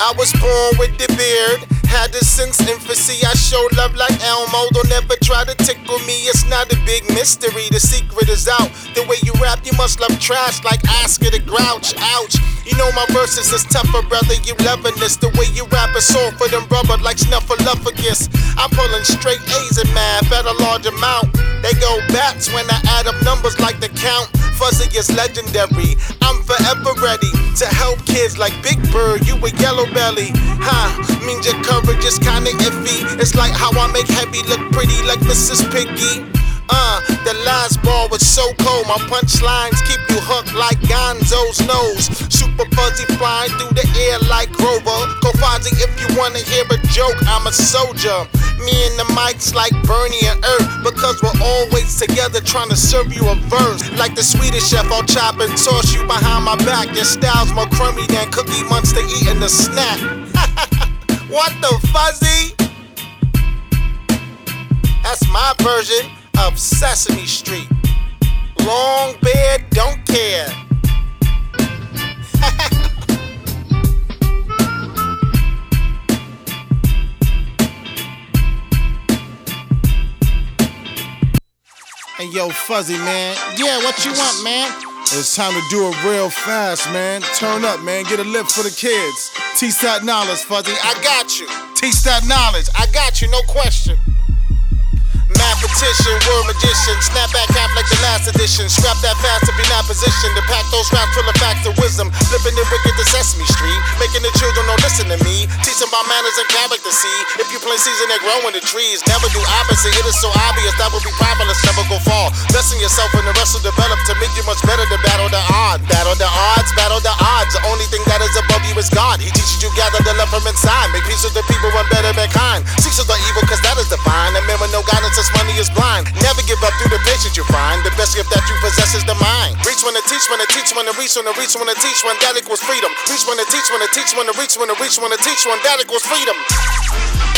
I was born with the beard. Had it since infancy. I show love like Elmo. Don't ever try to tickle me. It's not a big mystery. The secret is out. The way you rap, you must love trash like Oscar the Grouch. Ouch. You know my verses is tougher, brother. You loving this. The way you rap is for them rubber, like snuffleupagus. I'm pulling straight A's in math at a large amount. They go bats when I add up numbers like the count. Fuzzy is legendary. I'm forever ready to help kids like Big Bird. You a yellow belly, huh? Means your coverage is kinda iffy. It's like how I make heavy look pretty like Mrs. Piggy. Uh, the last ball was so cold. My punchlines keep you hooked like Gonzo's nose. Super fuzzy flying through the air like Grover. Fozzie if you wanna hear a joke. I'm a soldier. Me and the mics like Bernie and Earth. Because we're always together trying to serve you a verse. Like the Swedish chef, I'll chop and toss you behind my back. Your style's more crummy than Cookie Monster eating a snack. what the fuzzy? That's my version of Sesame Street. Long beard, don't care. hey yo, Fuzzy man. Yeah, what you want, man? It's time to do it real fast, man. Turn up, man. Get a lift for the kids. Teach that knowledge, Fuzzy. I got you. Teach that knowledge. I got you, no question. Mathematician, word magician, snap back half like the last edition. Scrap that fast if you're not positioned to pack those raps full of facts and wisdom. Flipping the wicked to Sesame Street, making the children don't listen to me. Teach them about manners and character. See, if you plant season, they grow in the trees. Never do opposite. It is so obvious that would be powerless, never go far. Blessing yourself and the rest will develop to make you much better to battle the odds. Battle the odds, battle the odds. The only thing that is above you is God. He teaches you gather the love from inside. Make peace with the people, is blind. Never give up through the patience you find. The best gift that you possess is the mind. Reach when to teach, when to teach, when to reach, when to reach, when to teach, when that equals freedom. Reach when to teach, when to teach, when to reach, when to reach, when to teach, when that equals freedom.